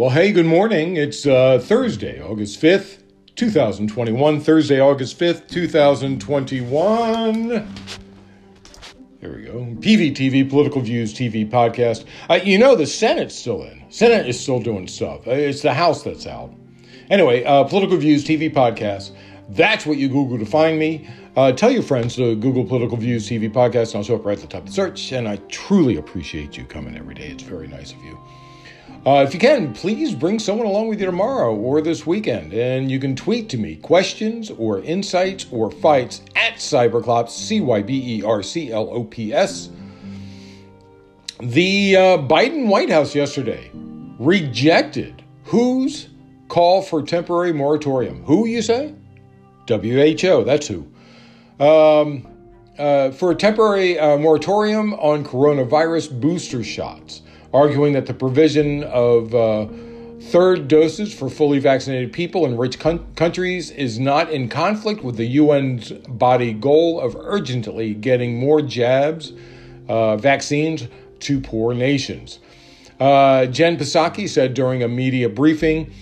Well, hey, good morning. It's uh, Thursday, August 5th, 2021. Thursday, August 5th, 2021. Here we go. PVTV, Political Views TV podcast. Uh, you know, the Senate's still in. Senate is still doing stuff. Uh, It's the House that's out. Anyway, uh, Political Views TV podcast. That's what you Google to find me. Uh, tell your friends to Google Political Views TV podcast, and I'll show up right at the top of the search. And I truly appreciate you coming every day. It's very nice of you. Uh, if you can, please bring someone along with you tomorrow or this weekend, and you can tweet to me questions or insights or fights at Cyberclops, C Y B E R C L O P S. The uh, Biden White House yesterday rejected whose call for temporary moratorium? Who, you say? WHO, that's who. Um, uh, for a temporary uh, moratorium on coronavirus booster shots, arguing that the provision of uh, third doses for fully vaccinated people in rich coun- countries is not in conflict with the UN's body goal of urgently getting more jabs, uh, vaccines to poor nations. Uh, Jen Psaki said during a media briefing,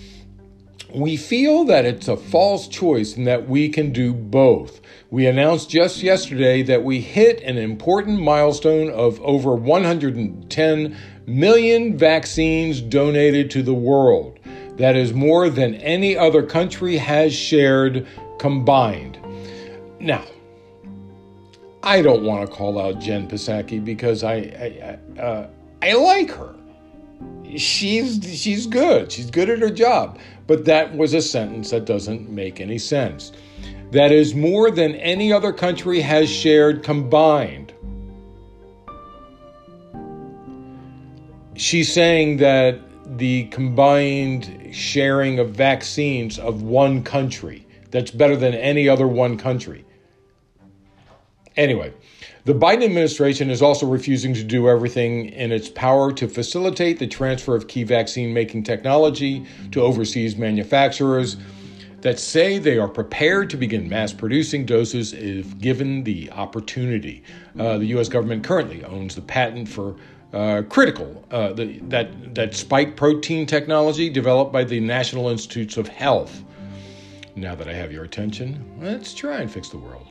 we feel that it's a false choice and that we can do both. We announced just yesterday that we hit an important milestone of over 110 million vaccines donated to the world. That is more than any other country has shared combined. Now, I don't want to call out Jen Psaki because I I, uh, I like her. She's she's good. She's good at her job. But that was a sentence that doesn't make any sense. That is more than any other country has shared combined. She's saying that the combined sharing of vaccines of one country that's better than any other one country. Anyway, the Biden administration is also refusing to do everything in its power to facilitate the transfer of key vaccine making technology to overseas manufacturers that say they are prepared to begin mass producing doses if given the opportunity. Uh, the U.S. government currently owns the patent for uh, critical uh, the, that that spike protein technology developed by the National Institutes of Health. Now that I have your attention, let's try and fix the world.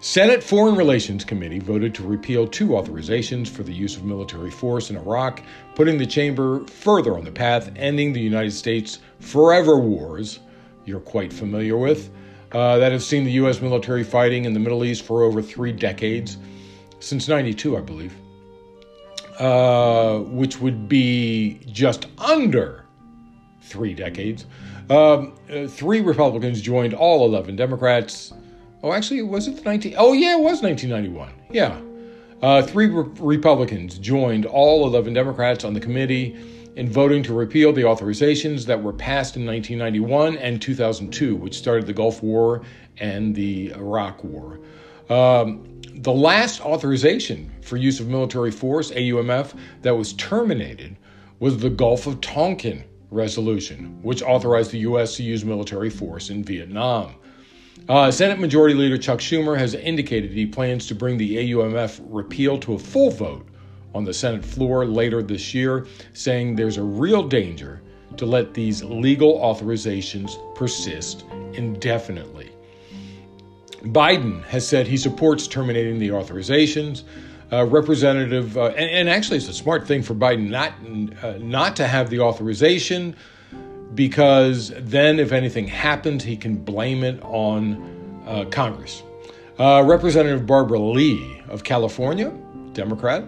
Senate Foreign Relations Committee voted to repeal two authorizations for the use of military force in Iraq, putting the chamber further on the path ending the United States forever wars you're quite familiar with uh, that have seen the U.S. military fighting in the Middle East for over three decades, since 92, I believe, uh, which would be just under three decades. Um, uh, three Republicans joined all 11 Democrats. Oh, actually, was it the 19? Oh, yeah, it was 1991. Yeah. Uh, three re- Republicans joined all 11 Democrats on the committee in voting to repeal the authorizations that were passed in 1991 and 2002, which started the Gulf War and the Iraq War. Um, the last authorization for use of military force, AUMF, that was terminated was the Gulf of Tonkin resolution, which authorized the U.S. to use military force in Vietnam. Uh, Senate Majority Leader Chuck Schumer has indicated he plans to bring the AUMF repeal to a full vote on the Senate floor later this year, saying there's a real danger to let these legal authorizations persist indefinitely. Biden has said he supports terminating the authorizations. Uh, Representative, uh, and, and, actually, it's a smart thing for Biden not uh, not to have the authorization because then, if anything happens, he can blame it on uh, Congress. Uh, Representative Barbara Lee of California, Democrat,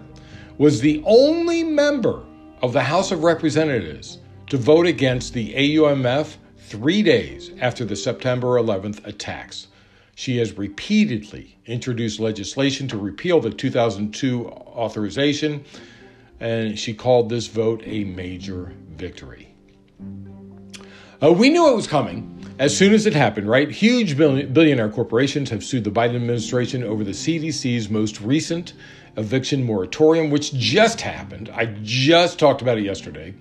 was the only member of the House of Representatives to vote against the AUMF three days after the September 11th attacks. She has repeatedly introduced legislation to repeal the 2002 authorization, and she called this vote a major victory. Uh, we knew it was coming as soon as it happened, right? Huge billionaire corporations have sued the Biden administration over the CDC's most recent eviction moratorium, which just happened. I just talked about it yesterday.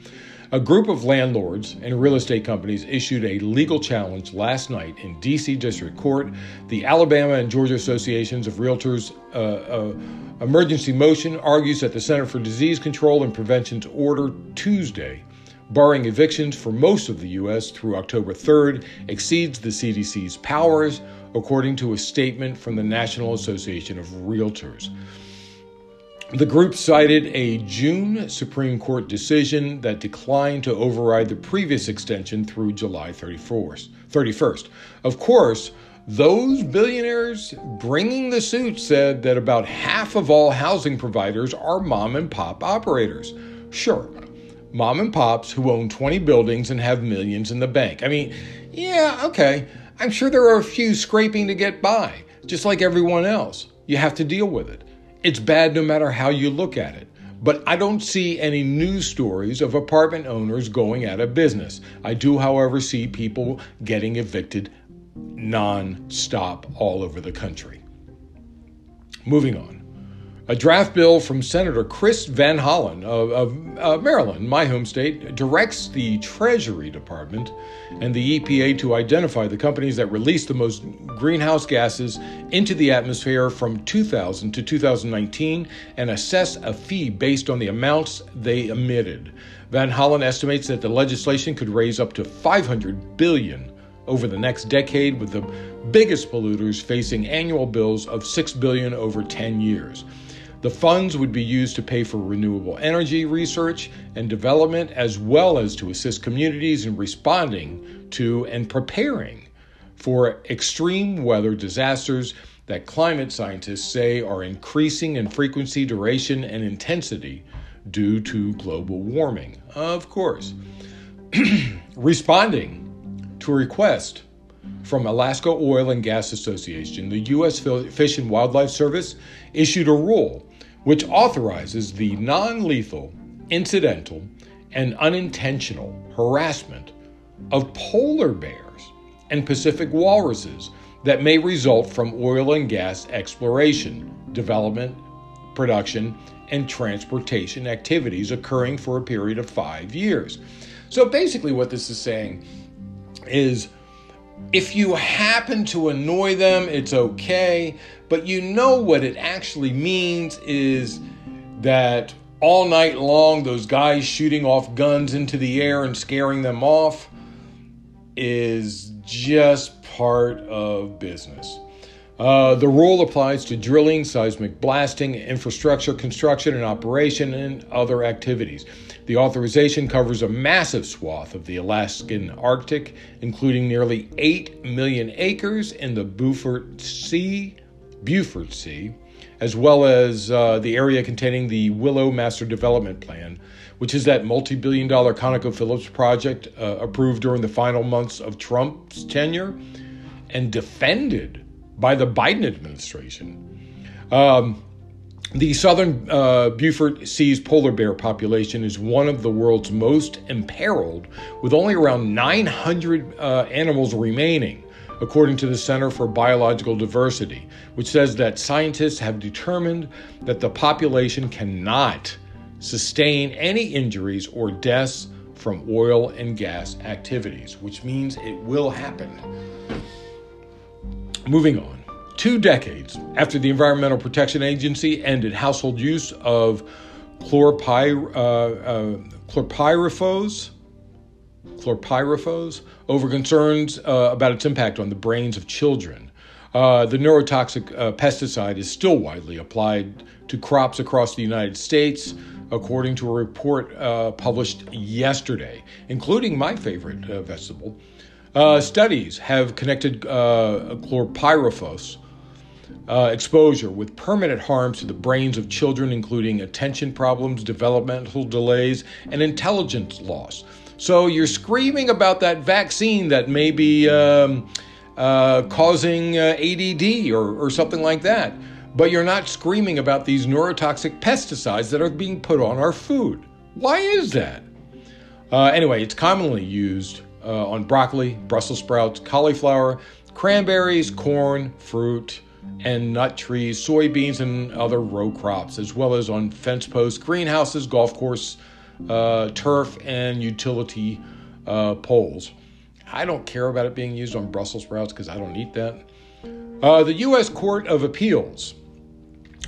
A group of landlords and real estate companies issued a legal challenge last night in DC District Court. The Alabama and Georgia Associations of Realtors uh, uh, emergency motion argues that the Center for Disease Control and Prevention's order Tuesday barring evictions for most of the U.S. through October 3rd, exceeds the CDC's powers, according to a statement from the National Association of Realtors. The group cited a June Supreme Court decision that declined to override the previous extension through July 31st. 31st. Of course, those billionaires bringing the suit said that about half of all housing providers are mom and pop operators. Sure, mom and pops who own 20 buildings and have millions in the bank. I mean, yeah, okay. I'm sure there are a few scraping to get by, just like everyone else. You have to deal with it. It's bad no matter how you look at it. But I don't see any news stories of apartment owners going out of business. I do, however, see people getting evicted non-stop all over the country. Moving on. A draft bill from Senator Chris Van Hollen of, of uh, Maryland, my home state, directs the Treasury Department and the EPA to identify the companies that release the most greenhouse gases into the atmosphere from 2000 to 2019 and assess a fee based on the amounts they emitted. Van Hollen estimates that the legislation could raise up to 500 billion over the next decade with the biggest polluters facing annual bills of 6 billion over 10 years. The funds would be used to pay for renewable energy research and development, as well as to assist communities in responding to and preparing for extreme weather disasters that climate scientists say are increasing in frequency, duration, and intensity due to global warming. Of course. Responding to a request from Alaska Oil and Gas Association, the U.S. Fish and Wildlife Service issued a rule which authorizes the non lethal, incidental, and unintentional harassment of polar bears and Pacific walruses that may result from oil and gas exploration, development, production, and transportation activities occurring for a period of five years. So basically, what this is saying is if you happen to annoy them, it's okay. But you know what it actually means is that all night long, those guys shooting off guns into the air and scaring them off is just part of business. Uh, the rule applies to drilling, seismic blasting, infrastructure construction and operation, and other activities. The authorization covers a massive swath of the Alaskan Arctic, including nearly 8 million acres in the Beaufort Sea, Beaufort Sea, as well as uh, the area containing the Willow Master Development Plan, which is that multi billion dollar ConocoPhillips project uh, approved during the final months of Trump's tenure and defended by the Biden administration. Um, the southern uh, Beaufort Sea's polar bear population is one of the world's most imperiled, with only around 900 uh, animals remaining, according to the Center for Biological Diversity, which says that scientists have determined that the population cannot sustain any injuries or deaths from oil and gas activities, which means it will happen. Moving on. Two decades after the Environmental Protection Agency ended household use of uh, uh, chlorpyrifos, chlorpyrifos over concerns uh, about its impact on the brains of children. Uh, the neurotoxic uh, pesticide is still widely applied to crops across the United States, according to a report uh, published yesterday, including my favorite vegetable. studies have connected chlorpyrifos uh, exposure with permanent harms to the brains of children, including attention problems, developmental delays, and intelligence loss. So you're screaming about that vaccine that may be um, uh, causing uh, ADD or, or something like that, but you're not screaming about these neurotoxic pesticides that are being put on our food. Why is that? Uh, anyway, it's commonly used uh, on broccoli, Brussels sprouts, cauliflower, cranberries, corn, fruit and nut trees, soybeans, and other row crops, as well as on fence posts, greenhouses, golf course, uh, turf, and utility uh, poles. I don't care about it being used on Brussels sprouts because I don't eat that. Uh, the U.S. Court of Appeals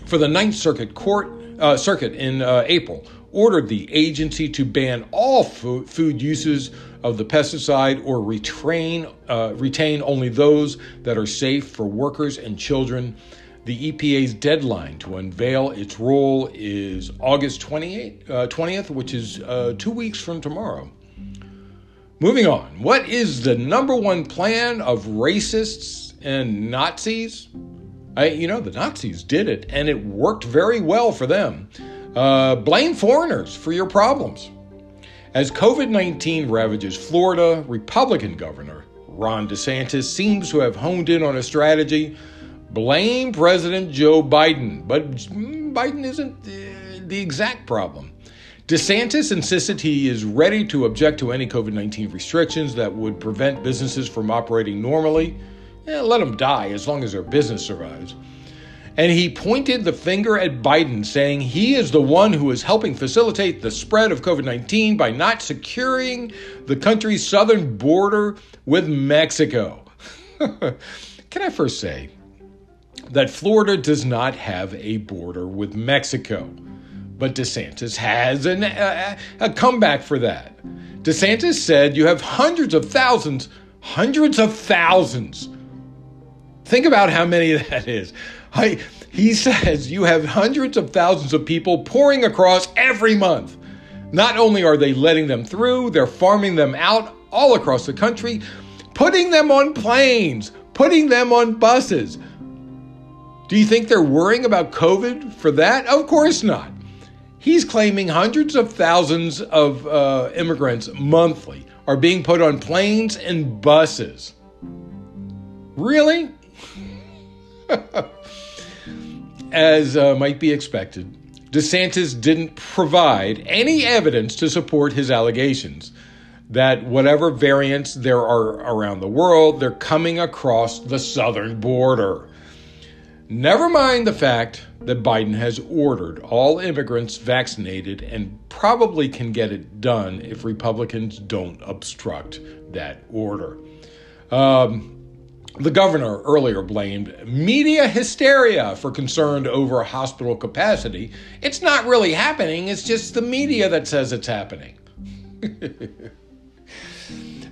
for the Ninth Circuit Court uh, Circuit in uh, April ordered the agency to ban all food uses of the pesticide or retrain, uh, retain only those that are safe for workers and children. The EPA's deadline to unveil its rule is August 28, uh, 20th, which is uh, two weeks from tomorrow. Moving on, what is the number one plan of racists and Nazis? I, you know, the Nazis did it, and it worked very well for them. Uh, blame foreigners for your problems. As COVID 19 ravages Florida, Republican Governor Ron DeSantis seems to have honed in on a strategy blame President Joe Biden, but Biden isn't the exact problem. DeSantis insisted he is ready to object to any COVID 19 restrictions that would prevent businesses from operating normally. Yeah, let them die as long as their business survives. And he pointed the finger at Biden, saying he is the one who is helping facilitate the spread of COVID 19 by not securing the country's southern border with Mexico. Can I first say that Florida does not have a border with Mexico? But DeSantis has an, a, a comeback for that. DeSantis said you have hundreds of thousands, hundreds of thousands. Think about how many that is. I, he says you have hundreds of thousands of people pouring across every month. Not only are they letting them through, they're farming them out all across the country, putting them on planes, putting them on buses. Do you think they're worrying about COVID for that? Of course not. He's claiming hundreds of thousands of uh, immigrants monthly are being put on planes and buses. Really? As uh, might be expected, DeSantis didn't provide any evidence to support his allegations that whatever variants there are around the world, they're coming across the southern border. Never mind the fact that Biden has ordered all immigrants vaccinated and probably can get it done if Republicans don't obstruct that order. Um, the governor earlier blamed media hysteria for concern over hospital capacity. It's not really happening, it's just the media that says it's happening.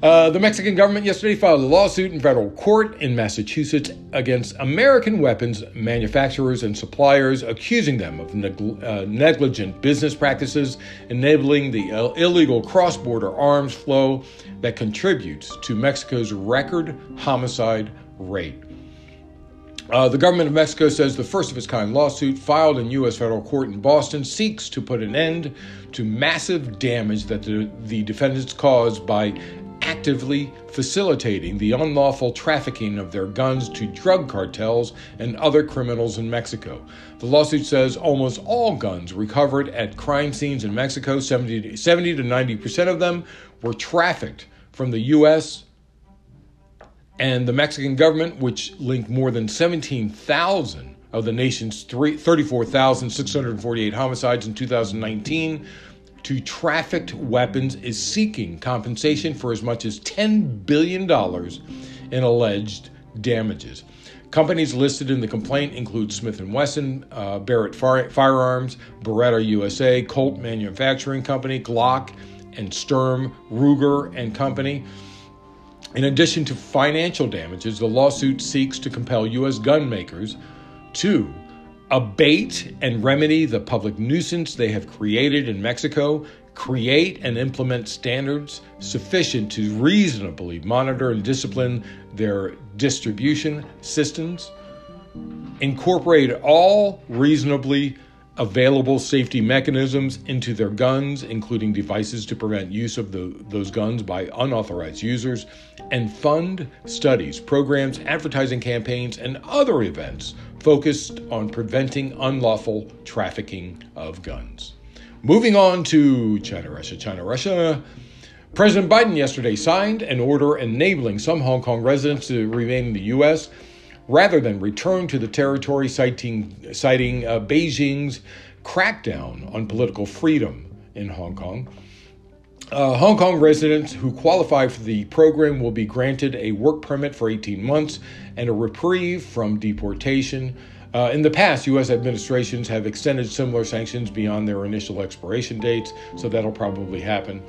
Uh, the Mexican government yesterday filed a lawsuit in federal court in Massachusetts against American weapons manufacturers and suppliers, accusing them of neg- uh, negligent business practices, enabling the Ill- illegal cross border arms flow that contributes to Mexico's record homicide rate. Uh, the government of Mexico says the first of its kind lawsuit filed in U.S. federal court in Boston seeks to put an end to massive damage that the, the defendants caused by actively facilitating the unlawful trafficking of their guns to drug cartels and other criminals in Mexico. The lawsuit says almost all guns recovered at crime scenes in Mexico, 70 to, 90% of them, were trafficked from the U.S. and the Mexican government, which linked more than 17,000 of the nation's 34,648 homicides in 2019 to trafficked weapons is seeking compensation for as much as $10 billion in alleged damages. Companies listed in the complaint include Smith & Wesson, uh, Barrett Fire- Firearms, Beretta USA, Colt Manufacturing Company, Glock, and Sturm, Ruger and Company. In addition to financial damages, the lawsuit seeks to compel U.S. gun makers to abate and remedy the public nuisance they have created in Mexico, create and implement standards sufficient to reasonably monitor and discipline their distribution systems, incorporate all reasonably available safety mechanisms into their guns, including devices to prevent use of the, those guns by unauthorized users, and fund studies, programs, advertising campaigns, and other events focused on preventing unlawful trafficking of guns. Moving on to China Russia. China Russia. President Biden yesterday signed an order enabling some Hong Kong residents to remain in the U.S rather than return to the territory, citing, citing uh, Beijing's crackdown on political freedom in Hong Kong. Uh, Hong Kong residents who qualify for the program will be granted a work permit for 18 months and a reprieve from deportation. Uh, in the past, U.S. administrations have extended similar sanctions beyond their initial expiration dates, so that'll probably happen.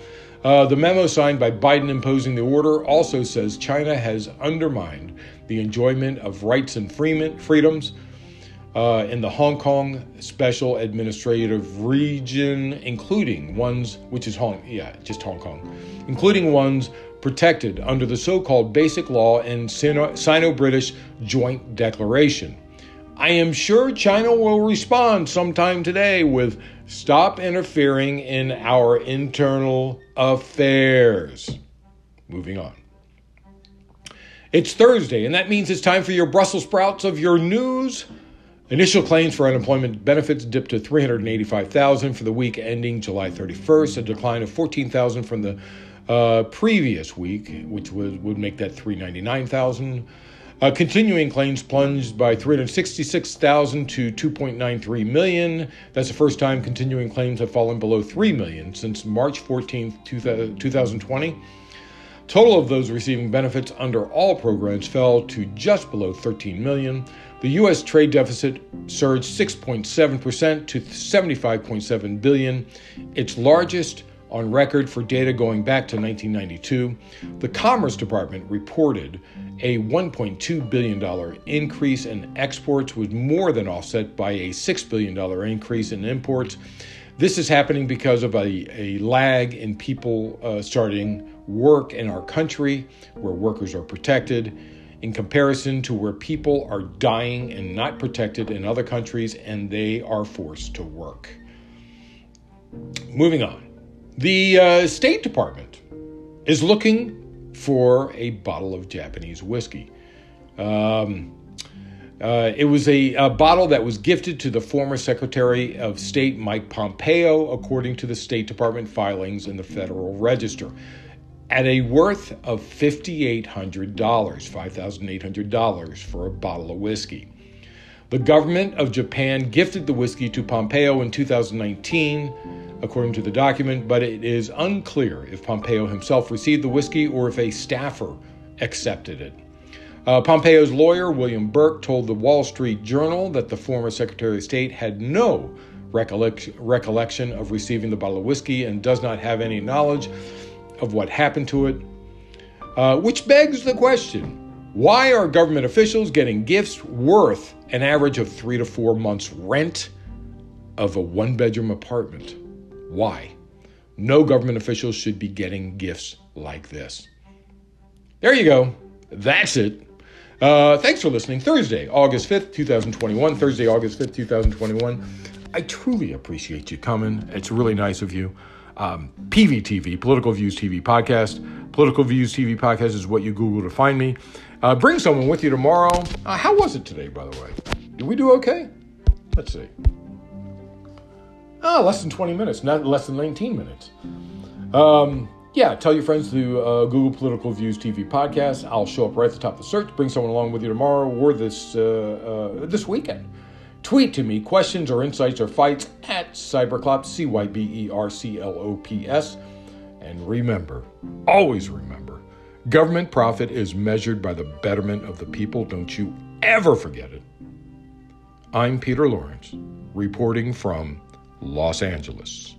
Uh, the memo signed by Biden imposing the order also says China has undermined the enjoyment of rights and freedoms uh, in the Hong Kong Special Administrative Region, including ones which is Hong, yeah, just Hong Kong, including ones protected under the so-called Basic Law and Sino-British Joint Declaration. I am sure China will respond sometime today with stop interfering in our internal affairs. Moving on. It's Thursday, and that means it's time for your Brussels sprouts of your news. Initial claims for unemployment benefits dipped to 385,000 for the week ending July 31st, a decline of 14,000 from the uh, previous week, which was, would make that 399,000. Uh, continuing claims plunged by 366,000 to 2.93 million. That's the first time continuing claims have fallen below 3 million since March 14, 2020. Total of those receiving benefits under all programs fell to just below 13 million. The U.S. trade deficit surged 6.7% to 75.7 billion, its largest on record for data going back to 1992. The Commerce Department reported a $1.2 billion increase in exports was more than offset by a $6 billion increase in imports. This is happening because of a, a lag in people uh, starting work in our country where workers are protected in comparison to where people are dying and not protected in other countries and they are forced to work. Moving on. The uh, State Department is looking for a bottle of Japanese whiskey. Um, uh, it was a, a, bottle that was gifted to the former Secretary of State Mike Pompeo, according to the State Department filings in the Federal Register, at a worth of $5,800, $5,800 for a bottle of whiskey. The government of Japan gifted the whiskey to Pompeo in 2019 according to the document, but it is unclear if Pompeo himself received the whiskey or if a staffer accepted it. Uh, Pompeo's lawyer, William Burck, told the Wall Street Journal that the former Secretary of State had no recollection, recollection of receiving the bottle of whiskey and does not have any knowledge of what happened to it. Uh, which begs the question why are government officials getting gifts worth an average of three to four months' rent of a one bedroom apartment? Why? No government officials should be getting gifts like this. There you go. That's it. Uh, thanks for listening. Thursday, August 5th, 2021. Thursday, August 5th, 2021. I truly appreciate you coming. It's really nice of you. Um, PVTV, Political Views TV Podcast. Political Views TV Podcast is what you Google to find me. Uh, bring someone with you tomorrow. Uh, how was it today, by the way? Did we do okay? Let's see. Ah, less than 20 minutes, not less than 19 minutes. Um, yeah, tell your friends to uh, Google Political Views TV podcast. I'll show up right at the top of the search. Bring someone along with you tomorrow or this uh, uh, this weekend. Tweet to me questions or insights or fights at Cyberclops, C Y B E R C L O P S. And remember, always remember, government profit is measured by the betterment of the people. Don't you ever forget it. I'm Peter Lawrence, reporting from Los Angeles.